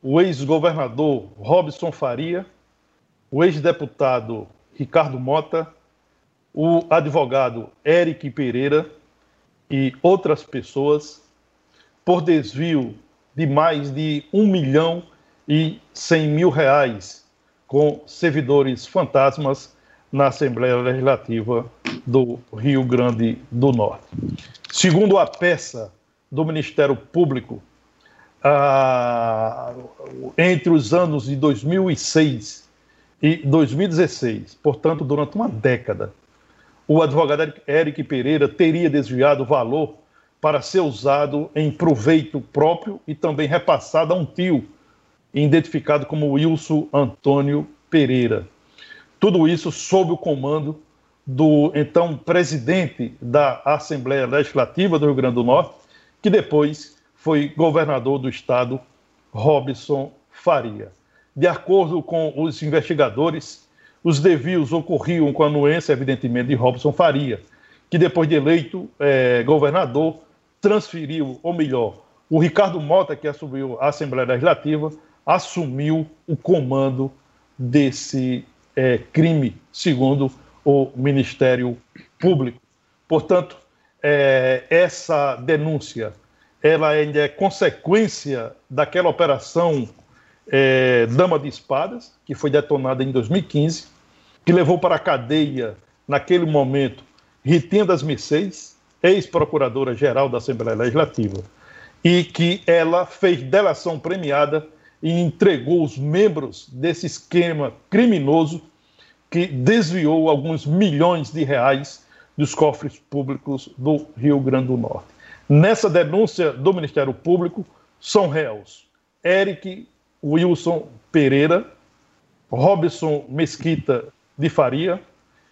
o ex-governador Robson Faria o ex-deputado Ricardo Mota, o advogado Eric Pereira e outras pessoas por desvio de mais de um milhão e cem mil reais com servidores fantasmas na Assembleia Legislativa do Rio Grande do Norte. Segundo a peça do Ministério Público, ah, entre os anos de 2006 e 2016, portanto, durante uma década, o advogado Eric Pereira teria desviado o valor para ser usado em proveito próprio e também repassado a um tio, identificado como Wilson Antônio Pereira. Tudo isso sob o comando do então presidente da Assembleia Legislativa do Rio Grande do Norte, que depois foi governador do estado, Robson Faria. De acordo com os investigadores, os desvios ocorriam com a anuência, evidentemente, de Robson Faria, que depois de eleito é, governador, transferiu, ou melhor, o Ricardo Mota, que assumiu a Assembleia Legislativa, assumiu o comando desse é, crime, segundo o Ministério Público. Portanto, é, essa denúncia ela ainda é consequência daquela operação é, Dama de Espadas, que foi detonada em 2015, que levou para a cadeia, naquele momento, Ritinha das Mercedes, ex-procuradora-geral da Assembleia Legislativa, e que ela fez delação premiada e entregou os membros desse esquema criminoso que desviou alguns milhões de reais dos cofres públicos do Rio Grande do Norte. Nessa denúncia do Ministério Público, são réus Eric Wilson Pereira, Robson Mesquita de Faria,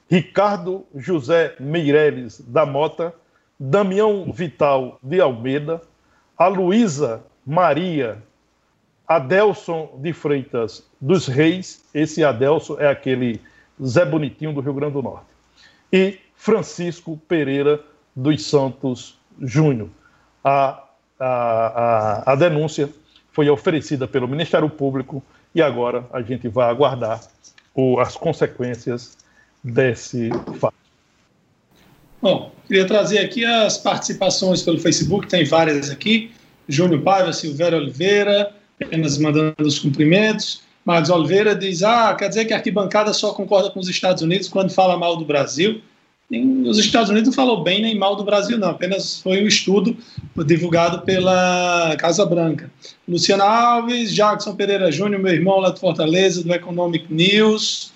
Ricardo José Meireles da Mota, Damião Vital de Almeida, a Luísa Maria Adelson de Freitas dos Reis, esse Adelson é aquele Zé Bonitinho do Rio Grande do Norte, e Francisco Pereira dos Santos Júnior. A, a, a, a denúncia foi oferecida pelo Ministério Público e agora a gente vai aguardar o, as consequências desse fato. Bom, queria trazer aqui as participações pelo Facebook, tem várias aqui. Júnior Paiva, Silvério Oliveira, apenas mandando os cumprimentos. Marcos Oliveira diz: Ah, quer dizer que a arquibancada só concorda com os Estados Unidos quando fala mal do Brasil os Estados Unidos não falou bem nem mal do Brasil, não, apenas foi um estudo divulgado pela Casa Branca. Luciana Alves, Jackson Pereira Júnior, meu irmão lá de Fortaleza, do Economic News.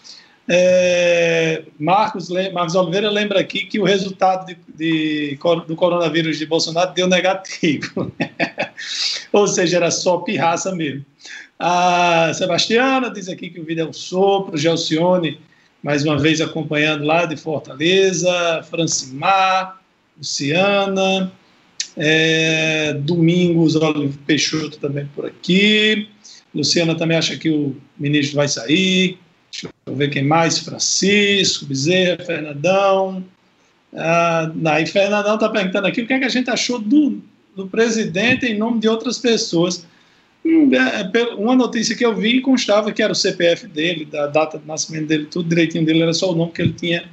É, Marcos, Marcos Oliveira lembra aqui que o resultado de, de, do coronavírus de Bolsonaro deu negativo. [laughs] Ou seja, era só pirraça mesmo. A Sebastiana diz aqui que o vídeo é um sopro. Gelcione mais uma vez acompanhando lá de Fortaleza, Francimar, Luciana, é, Domingos Olive Peixoto também por aqui. Luciana também acha que o ministro vai sair. Deixa eu ver quem mais. Francisco, Bezerra, Fernandão. Ah, e Fernandão está perguntando aqui o que, é que a gente achou do, do presidente em nome de outras pessoas. É, é, uma notícia que eu vi constava que era o CPF dele, da data de nascimento dele, tudo direitinho dele, era só o nome que ele tinha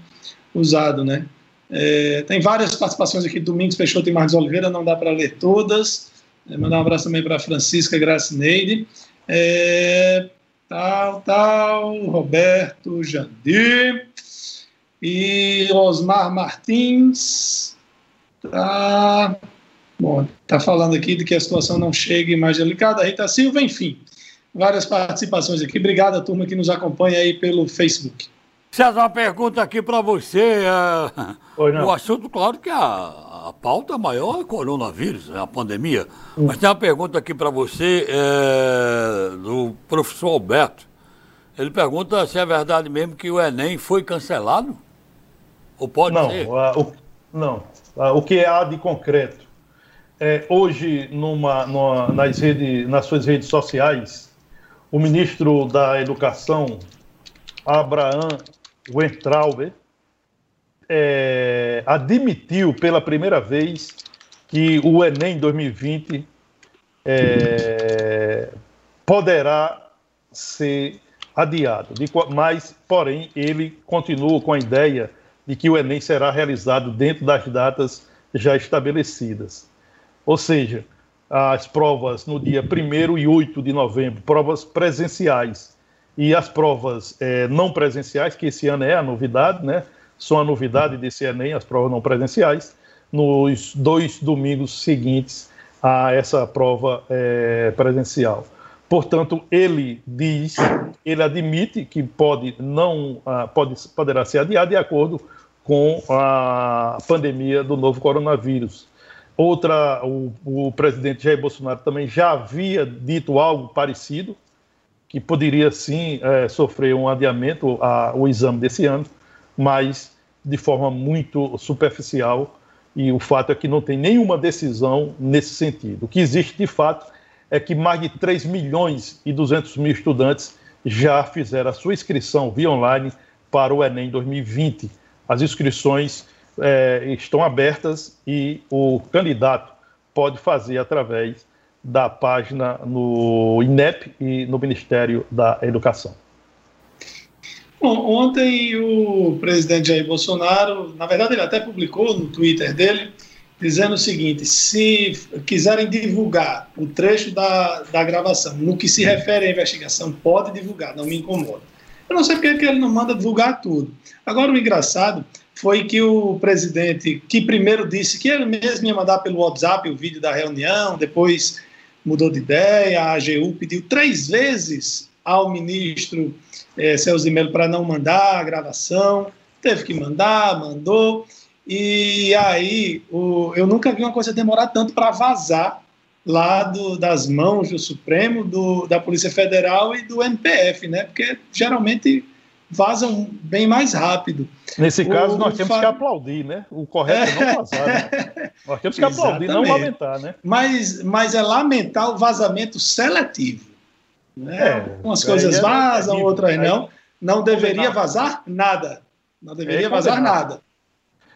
usado, né? É, tem várias participações aqui, Domingos Peixoto e Marcos Oliveira, não dá para ler todas. É, mandar um abraço também para Francisca Gracineide. É, tal, tal, Roberto Jandir e Osmar Martins. Tá. Bom, está falando aqui de que a situação não chegue mais delicada. Rita Silva, enfim, várias participações aqui. Obrigado a turma que nos acompanha aí pelo Facebook. César, uma pergunta aqui para você. É... O assunto, claro que a, a pauta maior é o coronavírus, é a pandemia. Hum. Mas tem uma pergunta aqui para você é, do professor Alberto. Ele pergunta se é verdade mesmo que o Enem foi cancelado? Ou pode não, ser? o, não. o que há de concreto é, hoje, numa, numa, nas, redes, nas suas redes sociais, o ministro da Educação, Abraham Weintraub, é, admitiu pela primeira vez que o Enem 2020 é, poderá ser adiado. Mas, porém, ele continua com a ideia de que o Enem será realizado dentro das datas já estabelecidas. Ou seja, as provas no dia 1 e 8 de novembro, provas presenciais, e as provas é, não presenciais, que esse ano é a novidade, né? São a novidade desse Enem, as provas não presenciais, nos dois domingos seguintes a essa prova é, presencial. Portanto, ele diz, ele admite que pode não uh, pode, poderá ser adiado de acordo com a pandemia do novo coronavírus. Outra, o, o presidente Jair Bolsonaro também já havia dito algo parecido, que poderia sim é, sofrer um adiamento ao exame desse ano, mas de forma muito superficial. E o fato é que não tem nenhuma decisão nesse sentido. O que existe de fato é que mais de 3 milhões e 200 mil estudantes já fizeram a sua inscrição via online para o Enem 2020. As inscrições é, estão abertas e o candidato pode fazer através da página no INEP e no Ministério da Educação. Bom, ontem o presidente Jair Bolsonaro, na verdade ele até publicou no Twitter dele, dizendo o seguinte: se quiserem divulgar o trecho da, da gravação no que se refere à investigação, pode divulgar, não me incomoda. Eu não sei porque que ele não manda divulgar tudo. Agora, o engraçado foi que o presidente, que primeiro disse que ele mesmo ia mandar pelo WhatsApp o vídeo da reunião, depois mudou de ideia, a AGU pediu três vezes ao ministro eh, Celso de Mello para não mandar a gravação, teve que mandar, mandou, e aí, o, eu nunca vi uma coisa demorar tanto para vazar lá do, das mãos do Supremo, do, da Polícia Federal e do MPF, né? Porque geralmente vazam bem mais rápido. Nesse caso, o, nós temos fa... que aplaudir, né? O correto é não vazar. Né? Nós temos que [laughs] aplaudir, não lamentar, né? Mas, mas é lamentar o vazamento seletivo. Né? É, Algumas coisas é vazam, é, outras não. Não deveria vazar nada. Não deveria vazar nada.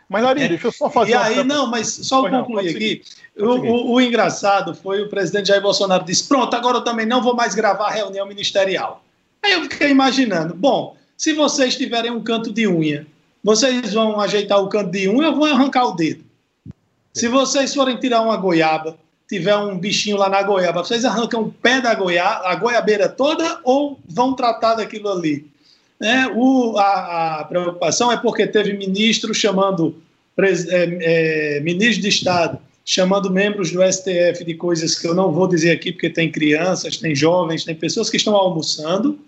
Mas, Ari, é. deixa eu só fazer. E aí, não, mas só não, concluir aqui. O, o, o, engraçado foi o presidente Jair Bolsonaro disse: pronto, agora eu também não vou mais gravar a reunião ministerial. Aí eu fiquei imaginando: bom, se vocês tiverem um canto de unha, vocês vão ajeitar o canto de unha ou vão arrancar o dedo? Se vocês forem tirar uma goiaba, tiver um bichinho lá na goiaba, vocês arrancam o pé da goiaba, a goiabeira toda ou vão tratar daquilo ali? Né? O, a, a, preocupação é porque teve ministro chamando, é, é, ministro de Estado, chamando membros do STF de coisas que eu não vou dizer aqui, porque tem crianças, tem jovens, tem pessoas que estão almoçando.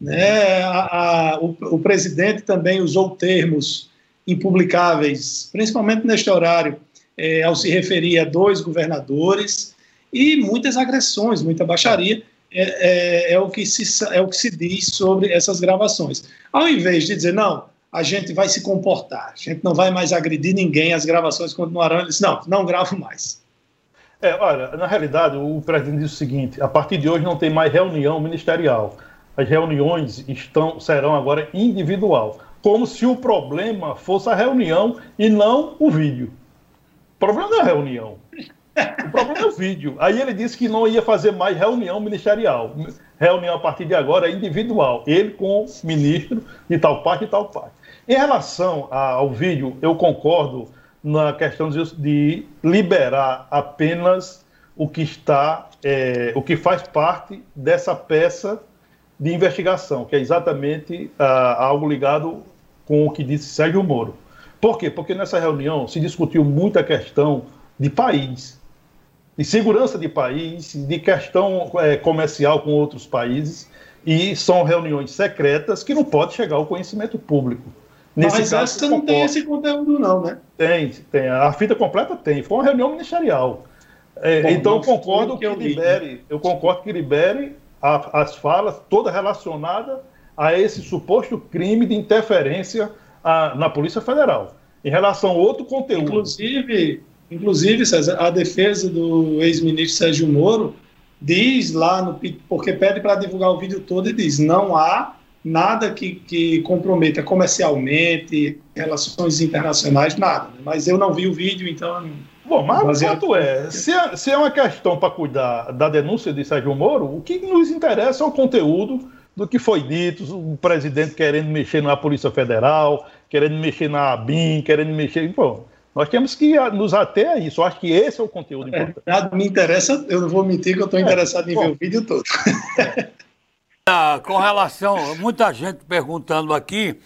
Né? A, a, o, o presidente também usou termos impublicáveis, principalmente neste horário, é, ao se referir a dois governadores, e muitas agressões, muita baixaria é, é, é, o que se, é o que se diz sobre essas gravações. Ao invés de dizer, não, a gente vai se comportar, a gente não vai mais agredir ninguém, as gravações continuarão, ele disse, não, não gravo mais. É, olha, na realidade, o presidente disse o seguinte: a partir de hoje não tem mais reunião ministerial. As reuniões estão, serão agora individual. Como se o problema fosse a reunião e não o vídeo. O problema não é a reunião. O problema é o vídeo. Aí ele disse que não ia fazer mais reunião ministerial. Reunião a partir de agora é individual. Ele com o ministro de tal parte e tal parte. Em relação ao vídeo, eu concordo na questão de liberar apenas o que está, é, o que faz parte dessa peça de investigação, que é exatamente ah, algo ligado com o que disse Sérgio Moro. Por quê? Porque nessa reunião se discutiu muita questão de país de segurança de país, de questão é, comercial com outros países, e são reuniões secretas que não pode chegar ao conhecimento público. Nesse Mas caso, essa não tem esse conteúdo, não, né? Tem, tem. A fita completa tem. Foi uma reunião ministerial. É, Bom, então eu concordo que, que libere, eu concordo que libere a, as falas toda relacionada a esse suposto crime de interferência a, na Polícia Federal. Em relação a outro conteúdo. Inclusive, Inclusive, César, a defesa do ex-ministro Sérgio Moro diz lá, no, porque pede para divulgar o vídeo todo e diz: não há nada que, que comprometa comercialmente, relações internacionais, nada. Né? Mas eu não vi o vídeo, então. Bom, mas o fato é, se é, se é uma questão para cuidar da denúncia de Sérgio Moro, o que nos interessa é o conteúdo do que foi dito, o presidente querendo mexer na Polícia Federal, querendo mexer na ABIN, querendo mexer. Bom, nós temos que nos ater a isso. Eu acho que esse é o conteúdo é, importante. Nada me interessa, eu não vou mentir que eu estou é, interessado em bom. ver o vídeo todo. [laughs] Ah, com relação, muita gente perguntando aqui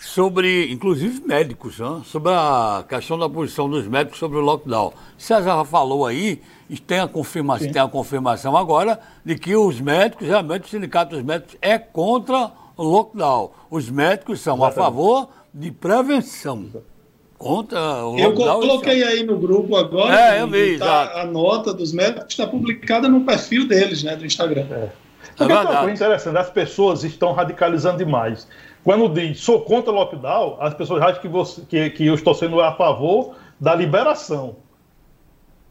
sobre, inclusive médicos, né? sobre a questão da posição dos médicos sobre o lockdown. César já falou aí, e tem a confirmação, tem a confirmação agora de que os médicos, realmente o sindicato dos médicos é contra o lockdown. Os médicos são Exatamente. a favor de prevenção. Contra o Eu coloquei aí no grupo agora, é, eu vi, tá, a nota dos médicos está publicada no perfil deles, né, do Instagram. É. Porque é uma coisa interessante, as pessoas estão radicalizando demais. Quando diz sou contra o lockdown, as pessoas acham que, você, que, que eu estou sendo a favor da liberação.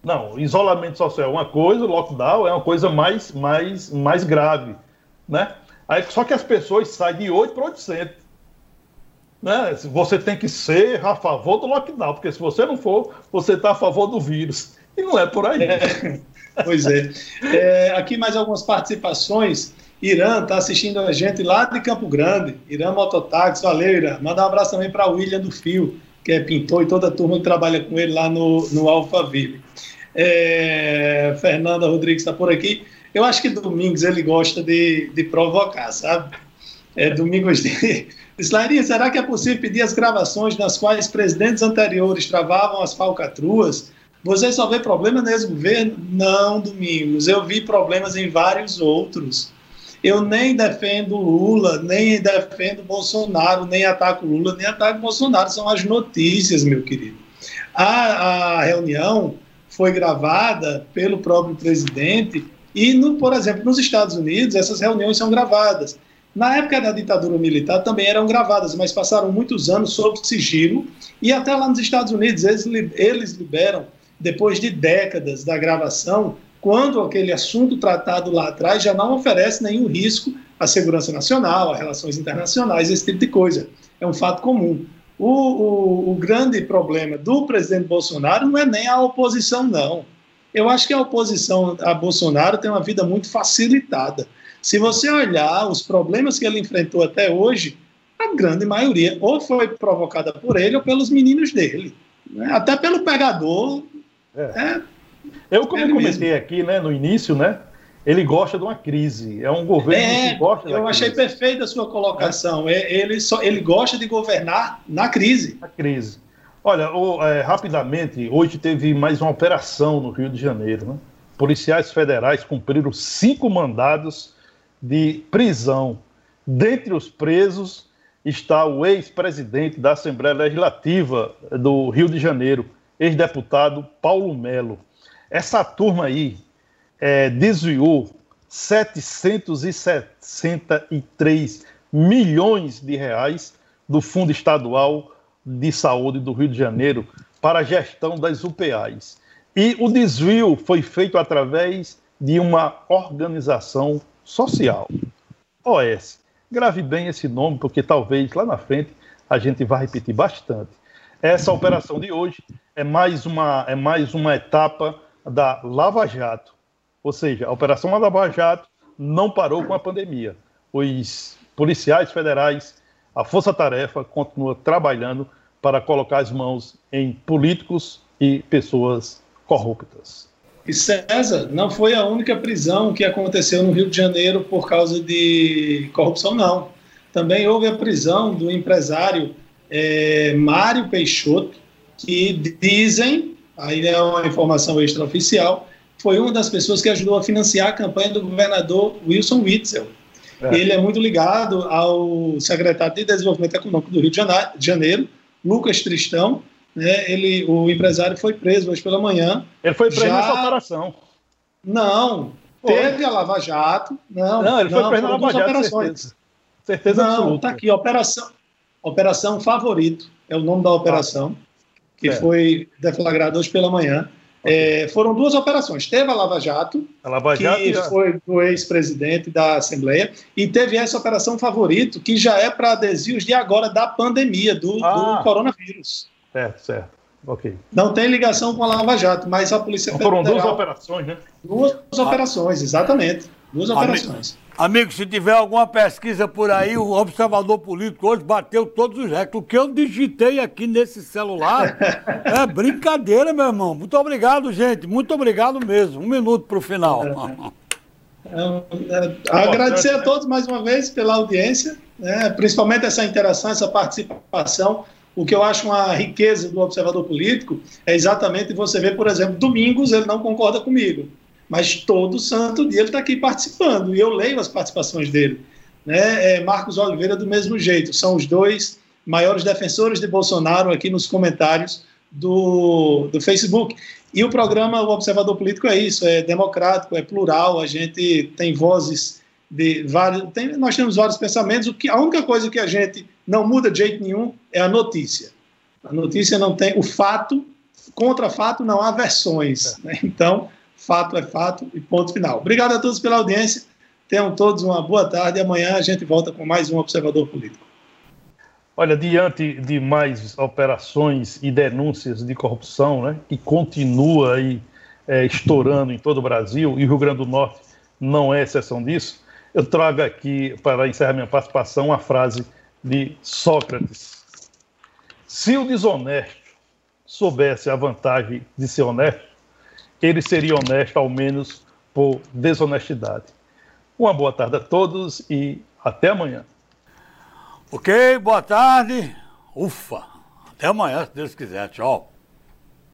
Não, isolamento social é uma coisa, lockdown é uma coisa mais, mais, mais grave. Né? Aí, só que as pessoas saem de 8 para 800. Né? Você tem que ser a favor do lockdown, porque se você não for, você está a favor do vírus. E não é por aí. É, [laughs] pois é. é. Aqui mais algumas participações. Irã está assistindo a gente lá de Campo Grande. Irã Mototáxi, valeu, Irã. Manda um abraço também para William do Fio, que é pintor e toda a turma que trabalha com ele lá no, no Alphaville. É, Fernanda Rodrigues está por aqui. Eu acho que Domingos ele gosta de, de provocar, sabe? É, Domingos de. [laughs] Slairinha, será que é possível pedir as gravações nas quais presidentes anteriores travavam as falcatruas? Você só vê problema nesse governo? Não, Domingos. Eu vi problemas em vários outros. Eu nem defendo Lula, nem defendo Bolsonaro, nem ataco Lula, nem ataco Bolsonaro. São as notícias, meu querido. A, a reunião foi gravada pelo próprio presidente e, no, por exemplo, nos Estados Unidos, essas reuniões são gravadas. Na época da ditadura militar também eram gravadas, mas passaram muitos anos sob sigilo e até lá nos Estados Unidos eles, eles liberam, depois de décadas da gravação, quando aquele assunto tratado lá atrás já não oferece nenhum risco à segurança nacional, a relações internacionais, esse tipo de coisa. É um fato comum. O, o, o, grande problema do presidente Bolsonaro não é nem a oposição, não. Eu acho que a oposição a Bolsonaro tem uma vida muito facilitada. Se você olhar os problemas que ele enfrentou até hoje, a grande maioria ou foi provocada por ele ou pelos meninos dele. Né? Até pelo pegador. É. É, eu, como eu comentei aqui né, no início, né, ele gosta de uma crise. É um governo é, que gosta Eu achei crise. perfeita a sua colocação. É. Ele, só, ele gosta de governar na crise. Na crise. Olha, o, é, rapidamente, hoje teve mais uma operação no Rio de Janeiro. Né? Policiais federais cumpriram cinco mandados de prisão. Dentre os presos está o ex-presidente da Assembleia Legislativa do Rio de Janeiro, ex-deputado Paulo Melo. Essa turma aí é, desviou 763 milhões de reais do Fundo Estadual de Saúde do Rio de Janeiro para a gestão das UPAs. E o desvio foi feito através de uma organização social. OS. Grave bem esse nome, porque talvez lá na frente a gente vá repetir bastante. Essa operação de hoje é mais uma, é mais uma etapa da Lava Jato. Ou seja, a Operação Lava Jato não parou com a pandemia. Os policiais federais, a Força Tarefa, continua trabalhando para colocar as mãos em políticos e pessoas corruptas. E César, não foi a única prisão que aconteceu no Rio de Janeiro por causa de corrupção, não. Também houve a prisão do empresário é, Mário Peixoto, que dizem aí é uma informação extraoficial, foi uma das pessoas que ajudou a financiar a campanha do governador Wilson Witzel. É. Ele é muito ligado ao secretário de Desenvolvimento Econômico do Rio de Janeiro, Lucas Tristão. Né? Ele, o empresário foi preso hoje pela manhã. Ele foi preso Já... nessa operação. Não, foi. teve a Lava Jato. Não, não ele foi preso na Lava Jato. Operações. Certeza, certeza não, absoluta. Está aqui, operação, operação Favorito, é o nome da operação. Ah que foi deflagrado hoje pela manhã. É, foram duas operações. Teve a Lava Jato, a Lava Jato que foi do ex-presidente da Assembleia, e teve essa operação favorito, que já é para desvios de agora da pandemia, do, ah, do coronavírus. Certo, certo. Ok. Não tem ligação com a Lava Jato, mas a Polícia então, Federal... Foram duas operações, né? Duas ah. operações, exatamente. Duas operações. Amigo, se tiver alguma pesquisa por aí, o observador político hoje bateu todos os recordes. O que eu digitei aqui nesse celular [laughs] é brincadeira, meu irmão. Muito obrigado, gente. Muito obrigado mesmo. Um minuto para o final. [laughs] É, agradecer a todos mais uma vez pela audiência, né, principalmente essa interação, essa participação. O que eu acho uma riqueza do observador político é exatamente você ver, por exemplo, domingos ele não concorda comigo, mas todo santo dia ele está aqui participando e eu leio as participações dele. Né? É Marcos Oliveira do mesmo jeito, são os dois maiores defensores de Bolsonaro aqui nos comentários do, do Facebook. E o programa O Observador Político é isso, é democrático, é plural, a gente tem vozes de vários, tem, nós temos vários pensamentos, o que, a única coisa que a gente não muda de jeito nenhum é a notícia. A notícia não tem, o fato, contra fato não há versões, né? então fato é fato e ponto final. Obrigado a todos pela audiência, tenham todos uma boa tarde amanhã a gente volta com mais um Observador Político. Olha, diante de mais operações e denúncias de corrupção, né, que continua aí é, estourando em todo o Brasil, e o Rio Grande do Norte não é exceção disso, eu trago aqui, para encerrar minha participação, a frase de Sócrates. Se o desonesto soubesse a vantagem de ser honesto, ele seria honesto ao menos por desonestidade. Uma boa tarde a todos e até amanhã. Ok, boa tarde. Ufa. Até amanhã, se Deus quiser. Tchau.